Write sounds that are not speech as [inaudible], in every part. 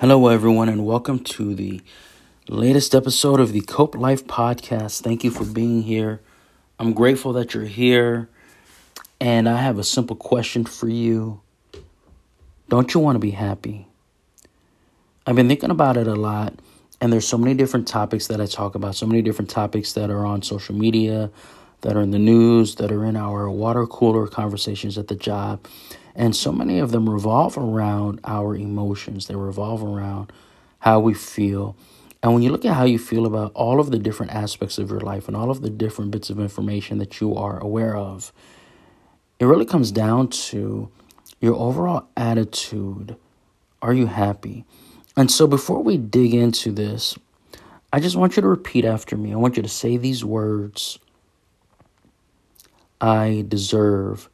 Hello, everyone, and welcome to the latest episode of the Cope Life Podcast. Thank you for being here. I'm grateful that you're here, and I have a simple question for you. Don't you want to be happy? I've been thinking about it a lot, and there's so many different topics that I talk about, so many different topics that are on social media, that are in the news, that are in our water cooler conversations at the job. And so many of them revolve around our emotions, they revolve around how we feel. And when you look at how you feel about all of the different aspects of your life and all of the different bits of information that you are aware of, it really comes down to your overall attitude. Are you happy? And so before we dig into this, I just want you to repeat after me. I want you to say these words I deserve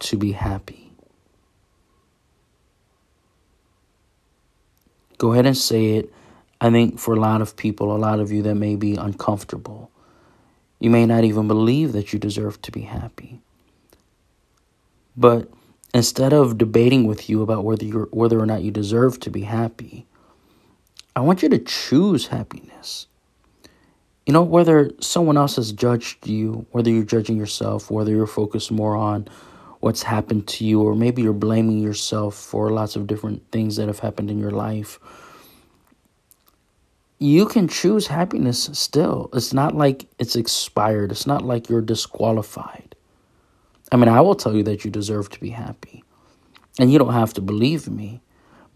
to be happy. Go ahead and say it. I think for a lot of people, a lot of you that may be uncomfortable, you may not even believe that you deserve to be happy. But instead of debating with you about whether you whether or not you deserve to be happy, I want you to choose happiness. You know, whether someone else has judged you, whether you're judging yourself, whether you're focused more on what's happened to you, or maybe you're blaming yourself for lots of different things that have happened in your life. You can choose happiness still. It's not like it's expired, it's not like you're disqualified. I mean, I will tell you that you deserve to be happy, and you don't have to believe me.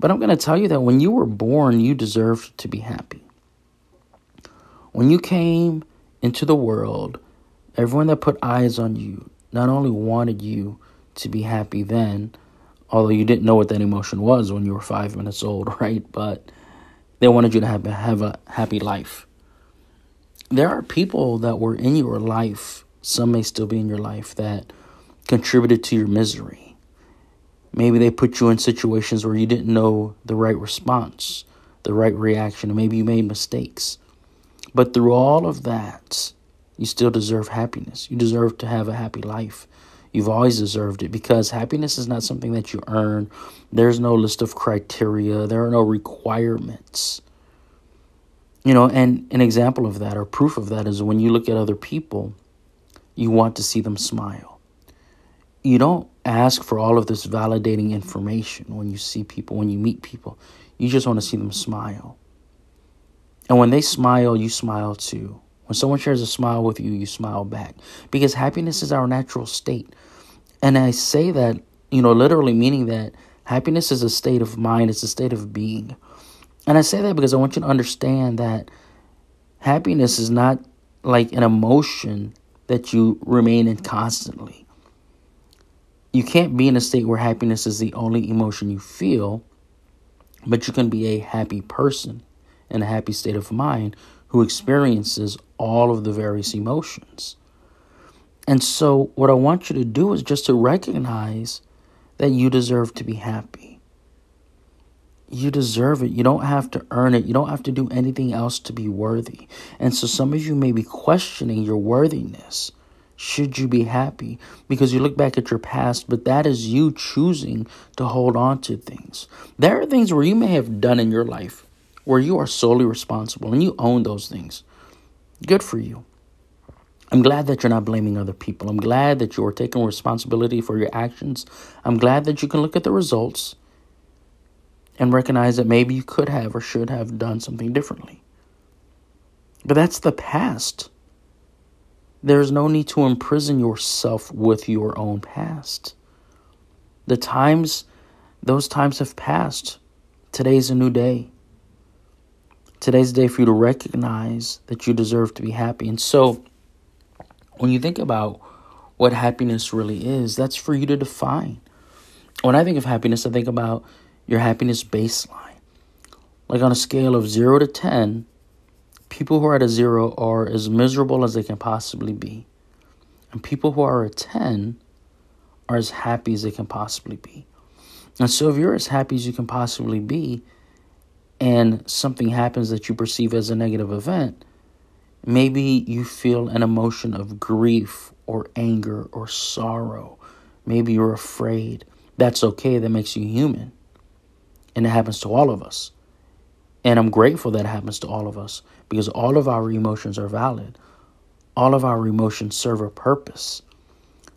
But I'm going to tell you that when you were born, you deserved to be happy. When you came into the world, everyone that put eyes on you not only wanted you to be happy then, although you didn't know what that emotion was when you were five minutes old, [laughs] right? But they wanted you to have, have a happy life. There are people that were in your life, some may still be in your life, that contributed to your misery. Maybe they put you in situations where you didn't know the right response, the right reaction, and maybe you made mistakes. But through all of that, you still deserve happiness. You deserve to have a happy life. You've always deserved it because happiness is not something that you earn. There's no list of criteria, there are no requirements. You know, and an example of that or proof of that is when you look at other people, you want to see them smile. You don't ask for all of this validating information when you see people, when you meet people. You just want to see them smile. And when they smile, you smile too. When someone shares a smile with you, you smile back because happiness is our natural state. And I say that, you know, literally meaning that happiness is a state of mind, it's a state of being. And I say that because I want you to understand that happiness is not like an emotion that you remain in constantly. You can't be in a state where happiness is the only emotion you feel, but you can be a happy person in a happy state of mind who experiences all of the various emotions. And so, what I want you to do is just to recognize that you deserve to be happy. You deserve it. You don't have to earn it. You don't have to do anything else to be worthy. And so, some of you may be questioning your worthiness. Should you be happy? Because you look back at your past, but that is you choosing to hold on to things. There are things where you may have done in your life where you are solely responsible and you own those things. Good for you. I'm glad that you're not blaming other people. I'm glad that you are taking responsibility for your actions. I'm glad that you can look at the results and recognize that maybe you could have or should have done something differently. But that's the past. There's no need to imprison yourself with your own past. The times, those times have passed. Today's a new day. Today's the day for you to recognize that you deserve to be happy. And so, when you think about what happiness really is, that's for you to define. When I think of happiness, I think about your happiness baseline. Like on a scale of 0 to 10, people who are at a 0 are as miserable as they can possibly be. And people who are at 10 are as happy as they can possibly be. And so if you're as happy as you can possibly be and something happens that you perceive as a negative event, Maybe you feel an emotion of grief or anger or sorrow. Maybe you're afraid. That's okay. That makes you human. And it happens to all of us. And I'm grateful that it happens to all of us because all of our emotions are valid. All of our emotions serve a purpose.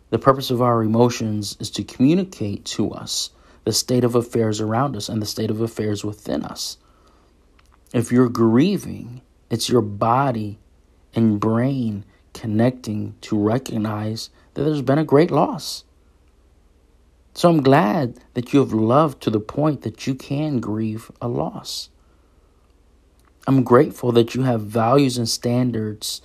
The purpose of our emotions is to communicate to us the state of affairs around us and the state of affairs within us. If you're grieving, it's your body and brain connecting to recognize that there's been a great loss. So I'm glad that you have loved to the point that you can grieve a loss. I'm grateful that you have values and standards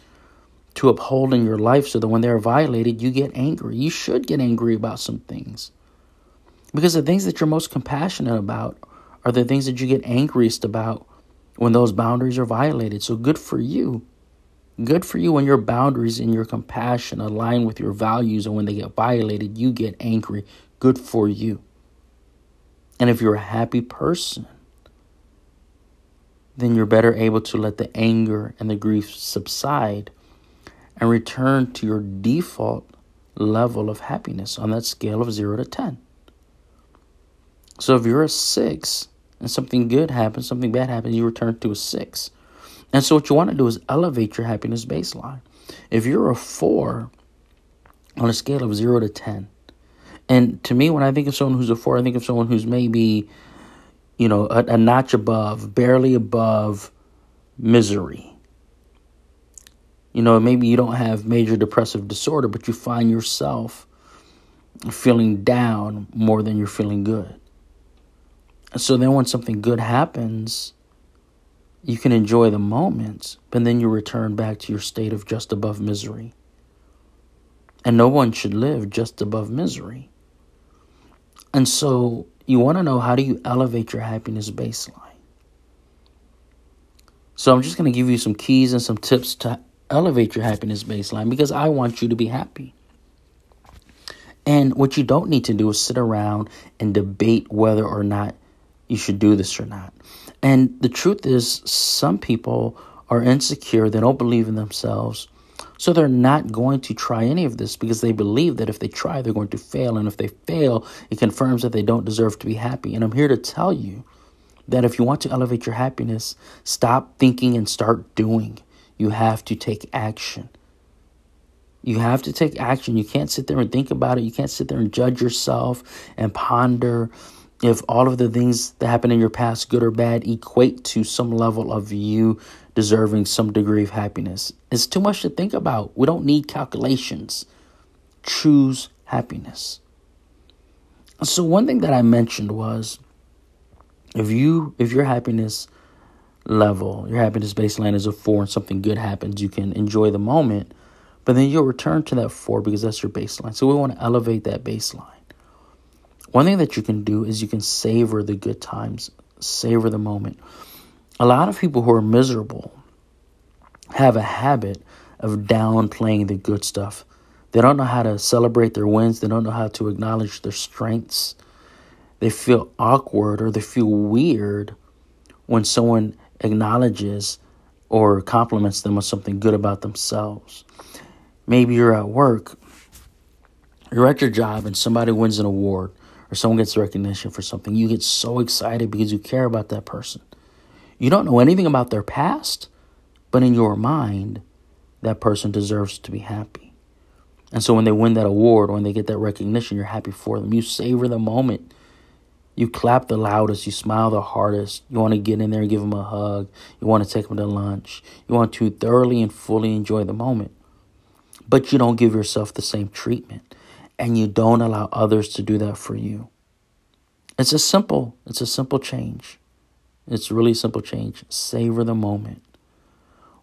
to uphold in your life so that when they're violated, you get angry. You should get angry about some things. Because the things that you're most compassionate about are the things that you get angriest about when those boundaries are violated. So good for you. Good for you when your boundaries and your compassion align with your values, and when they get violated, you get angry. Good for you. And if you're a happy person, then you're better able to let the anger and the grief subside and return to your default level of happiness on that scale of 0 to 10. So if you're a 6 and something good happens, something bad happens, you return to a 6. And so what you want to do is elevate your happiness baseline. If you're a 4 on a scale of 0 to 10, and to me, when I think of someone who's a 4, I think of someone who's maybe you know, a, a notch above, barely above misery. You know, maybe you don't have major depressive disorder, but you find yourself feeling down more than you're feeling good. So then when something good happens, you can enjoy the moments, but then you return back to your state of just above misery. And no one should live just above misery. And so you want to know how do you elevate your happiness baseline. So I'm just going to give you some keys and some tips to elevate your happiness baseline because I want you to be happy. And what you don't need to do is sit around and debate whether or not you should do this or not. And the truth is, some people are insecure, they don't believe in themselves, so they're not going to try any of this because they believe that if they try, they're going to fail. And if they fail, it confirms that they don't deserve to be happy. And I'm here to tell you that if you want to elevate your happiness, stop thinking and start doing. You have to take action. You have to take action. You can't sit there and think about it. You can't sit there and judge yourself and ponder if all of the things that happen in your past, good or bad, equate to some level of you deserving some degree of happiness. It's too much to think about. We don't need calculations. Choose happiness. So one thing that I mentioned was if you if your happiness level, your happiness baseline is a 4 and something good happens, you can enjoy the moment, but then you'll return to that 4 because that's your baseline. So we want to elevate that baseline. One thing that you can do is you can savor the good times, savor the moment a lot of people who are miserable have a habit of downplaying the good stuff. They don't know how to celebrate their wins, they don't know how to acknowledge their strengths. They feel awkward or they feel weird when someone acknowledges or compliments them on something good about themselves. Maybe you're at work, you're at your job, and somebody wins an award or someone gets recognition for something. You get so excited because you care about that person. You don't know anything about their past, but in your mind, that person deserves to be happy. And so when they win that award, when they get that recognition, you're happy for them. You savor the moment. You clap the loudest, you smile the hardest. You want to get in there and give them a hug. You want to take them to lunch. You want to thoroughly and fully enjoy the moment. But you don't give yourself the same treatment and you don't allow others to do that for you. It's a simple, it's a simple change. It's really simple change. Savor the moment.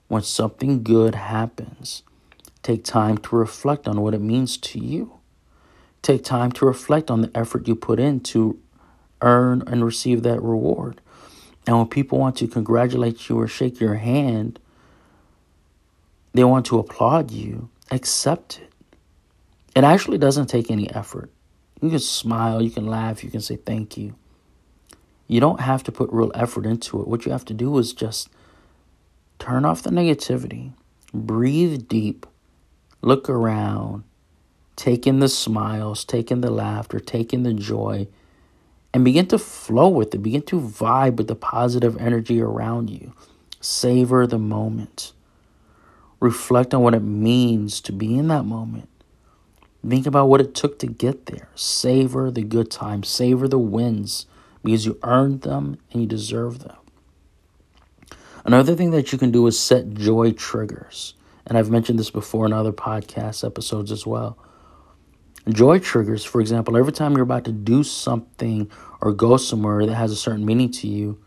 When something good happens, take time to reflect on what it means to you. Take time to reflect on the effort you put in to earn and receive that reward. And when people want to congratulate you or shake your hand, they want to applaud you, accept it. It actually doesn't take any effort. You can smile, you can laugh, you can say thank you. You don't have to put real effort into it. What you have to do is just turn off the negativity, breathe deep, look around, take in the smiles, take in the laughter, take in the joy, and begin to flow with it. Begin to vibe with the positive energy around you. Savor the moment. Reflect on what it means to be in that moment. Think about what it took to get there. Savor the good times. Savor the wins because you earned them and you deserve them. Another thing that you can do is set joy triggers. And I've mentioned this before in other podcast episodes as well. Joy triggers, for example, every time you're about to do something or go somewhere that has a certain meaning to you,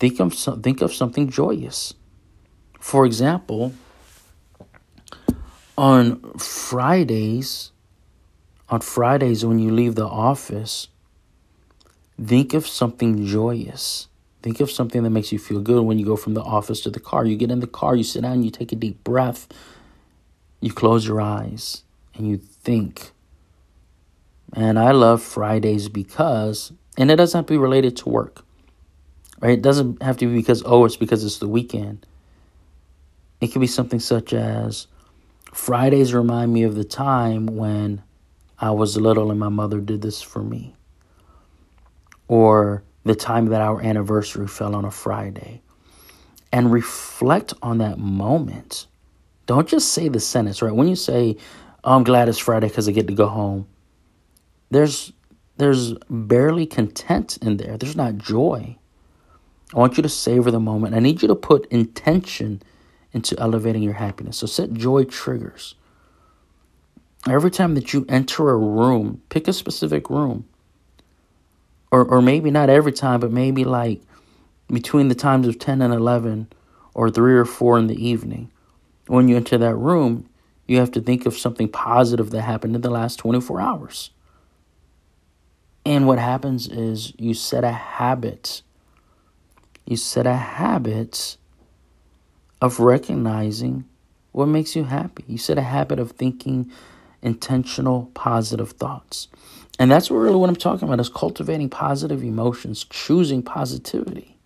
think of some, think of something joyous. For example, on Fridays, on Fridays when you leave the office, think of something joyous. Think of something that makes you feel good when you go from the office to the car. You get in the car, you sit down, you take a deep breath, you close your eyes, and you think and I love Fridays because, and it doesn't have to be related to work, right? It doesn't have to be because, oh, it's because it's the weekend. It could be something such as Fridays remind me of the time when I was little and my mother did this for me. Or the time that our anniversary fell on a Friday. And reflect on that moment. Don't just say the sentence, right? When you say, oh, I'm glad it's Friday because I get to go home there's there's barely content in there. There's not joy. I want you to savor the moment. I need you to put intention into elevating your happiness. So set joy triggers. Every time that you enter a room, pick a specific room. Or or maybe not every time, but maybe like between the times of 10 and 11 or 3 or 4 in the evening. When you enter that room, you have to think of something positive that happened in the last 24 hours. And what happens is you set a habit. You set a habit of recognizing what makes you happy. You set a habit of thinking intentional, positive thoughts. And that's really what I'm talking about is cultivating positive emotions, choosing positivity.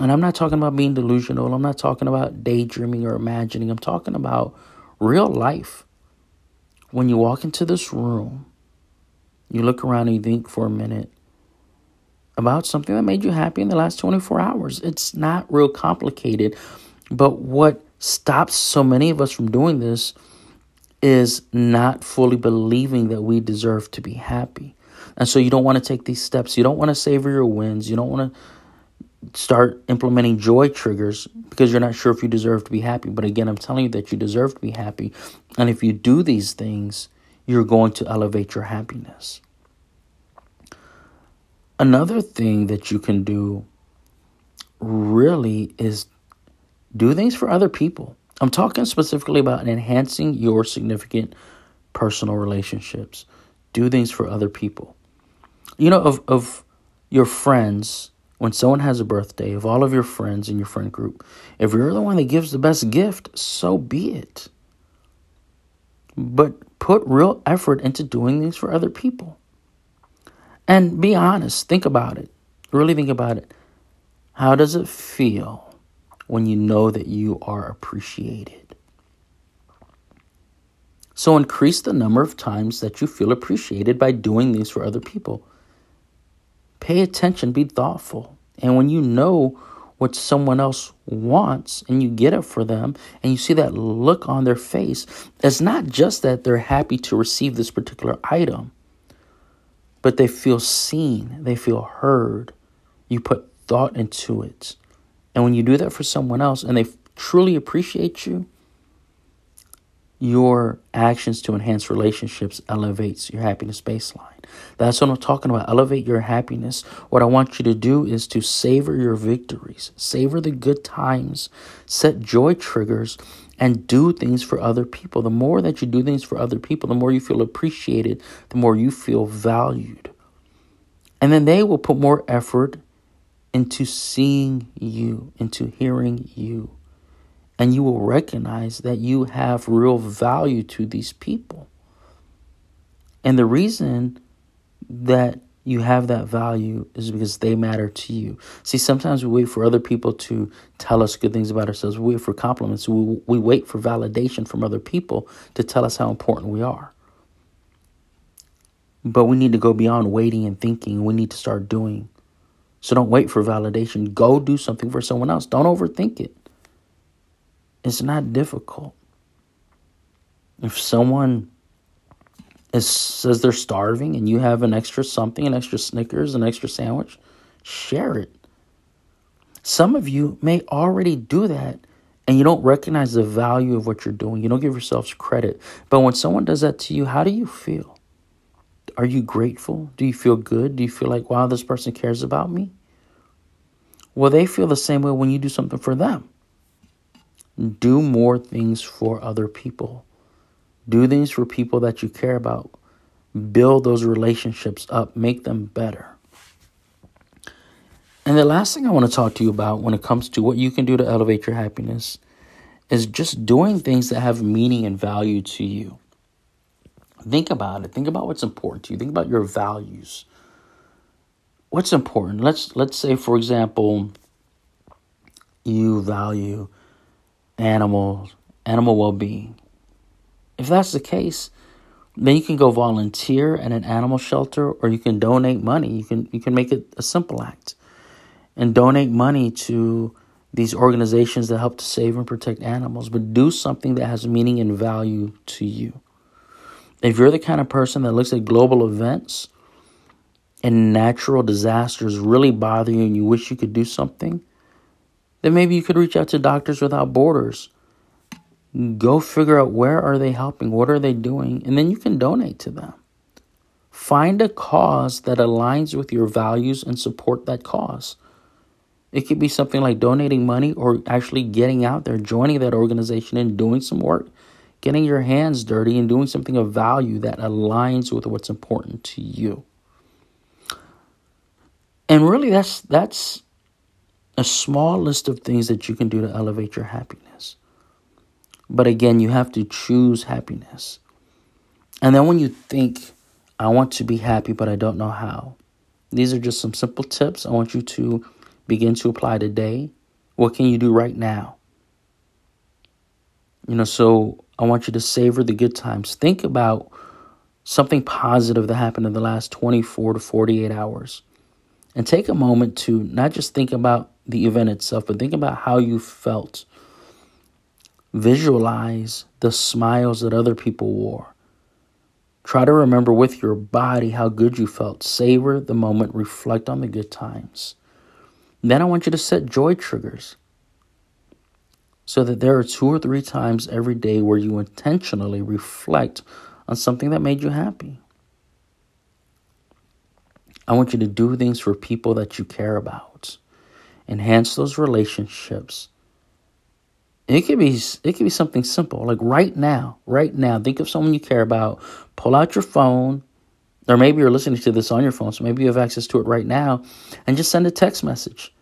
And I'm not talking about being delusional. I'm not talking about daydreaming or imagining. I'm talking about real life. When you walk into this room, you look around and you think for a minute about something that made you happy in the last 24 hours. It's not real complicated, but what stops so many of us from doing this is not fully believing that we deserve to be happy. And so you don't want to take these steps. You don't want to savor your wins. You don't want to start implementing joy triggers because you're not sure if you deserve to be happy. But again, I'm telling you that you deserve to be happy. And if you do these things, you're going to elevate your happiness. Another thing that you can do really is do things for other people. I'm talking specifically about enhancing your significant personal relationships. Do things for other people. You know, of, of your friends, when someone has a birthday, of all of your friends in your friend group, if you're the one that gives the best gift, so be it. But put real effort into doing things for other people. And be honest, think about it. Really think about it. How does it feel when you know that you are appreciated? So increase the number of times that you feel appreciated by doing things for other people. Pay attention, be thoughtful. And when you know what someone else wants and you get it for them and you see that look on their face, it's not just that they're happy to receive this particular item, but they feel seen, they feel heard. You put thought into it. And when you do that for someone else and they truly appreciate you, your actions to enhance relationships elevates your happiness baseline. That's what I'm talking about. Elevate your happiness. What I want you to do is to savor your victories, savor the good times, set joy triggers, and do things for other people. The more that you do things for other people, the more you feel appreciated, the more you feel valued. And then they will put more effort into seeing you, into hearing you and you will recognize that you have real value to these people. And the reason that you have that value is because they matter to you. See, sometimes we wait for other people to tell us good things about ourselves. We wait for compliments. We, we wait for validation from other people to tell us how important we are. But we need to go beyond waiting and thinking. We need to start doing. So don't wait for validation. Go do something for someone else. Don't overthink it. It's not difficult. If someone is, says they're starving and you have an extra something, an extra Snickers, an extra sandwich, share it. Some of you may already do that and you don't recognize the value of what you're doing. You don't give yourselves credit. But when someone does that to you, how do you feel? Are you grateful? Do you feel good? Do you feel like, wow, this person cares about me? Well, they feel the same way when you do something for them. Do more things for other people. Do things for people that you care about. Build those relationships up, make them better. And the last thing I want to talk to you about when it comes to what you can do to elevate your happiness is just doing things that have meaning and value to you. Think about it. Think about what's important to you. Think about your values. What's important? Let's let's say for example you value animals, animal well-being. If that's the case, then you can go volunteer at an animal shelter or you can donate money. You can you can make it a simple act and donate money to these organizations that help to save and protect animals, but do something that has meaning and value to you. If you're the kind of person that looks at global events and natural disasters really bother you and you wish you could do something, then maybe you could reach out to Doctors Without Borders. Go figure out where are they helping, what are they doing, and then you can donate to them. Find a cause that aligns with your values and support that cause. It could be something like donating money or actually getting out there, joining that organization and doing some work, getting your hands dirty and doing something of value that aligns with what's important to you. And really that's that's a small list of things that you can do to elevate your happiness. But again, you have to choose happiness. And then when you think, I want to be happy, but I don't know how, these are just some simple tips I want you to begin to apply today. What can you do right now? You know, so I want you to savor the good times. Think about something positive that happened in the last 24 to 48 hours. And take a moment to not just think about the event itself, but think about how you felt. Visualize the smiles that other people wore. Try to remember with your body how good you felt. Savor the moment, reflect on the good times. Then I want you to set joy triggers so that there are two or three times every day where you intentionally reflect on something that made you happy. I want you to do things for people that you care about. Enhance those relationships. It could be it could be something simple, like right now, right now. Think of someone you care about. Pull out your phone, or maybe you're listening to this on your phone, so maybe you have access to it right now, and just send a text message.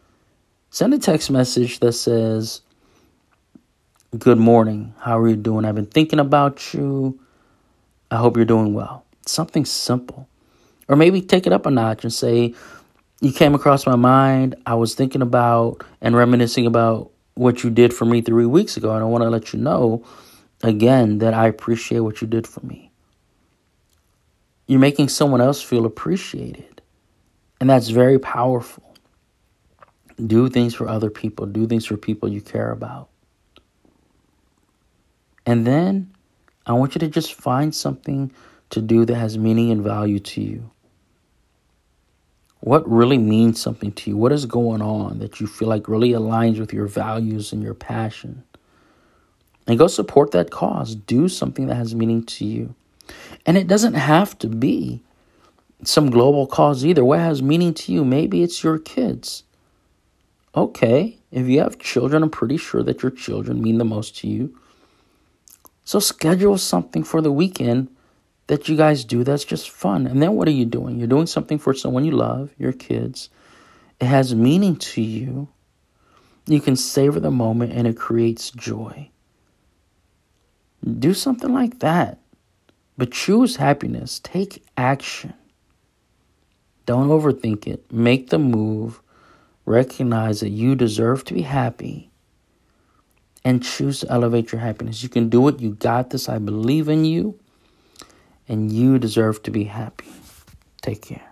Send a text message that says, Good morning. How are you doing? I've been thinking about you. I hope you're doing well. Something simple. Or maybe take it up a notch and say, You came across my mind. I was thinking about and reminiscing about what you did for me three weeks ago. And I want to let you know again that I appreciate what you did for me. You're making someone else feel appreciated. And that's very powerful. Do things for other people, do things for people you care about. And then I want you to just find something to do that has meaning and value to you. What really means something to you? What is going on that you feel like really aligns with your values and your passion? And go support that cause. Do something that has meaning to you. And it doesn't have to be some global cause either. What has meaning to you? Maybe it's your kids. Okay, if you have children, I'm pretty sure that your children mean the most to you. So schedule something for the weekend that you guys do that's just fun. And then what are you doing? You're doing something for someone you love, your kids. It has meaning to you. You can savor the moment and it creates joy. Do something like that. But choose happiness. Take action. Don't overthink it. Make the move. Recognize that you deserve to be happy and choose to elevate your happiness. You can do it. You got this. I believe in you. And you deserve to be happy. Take care.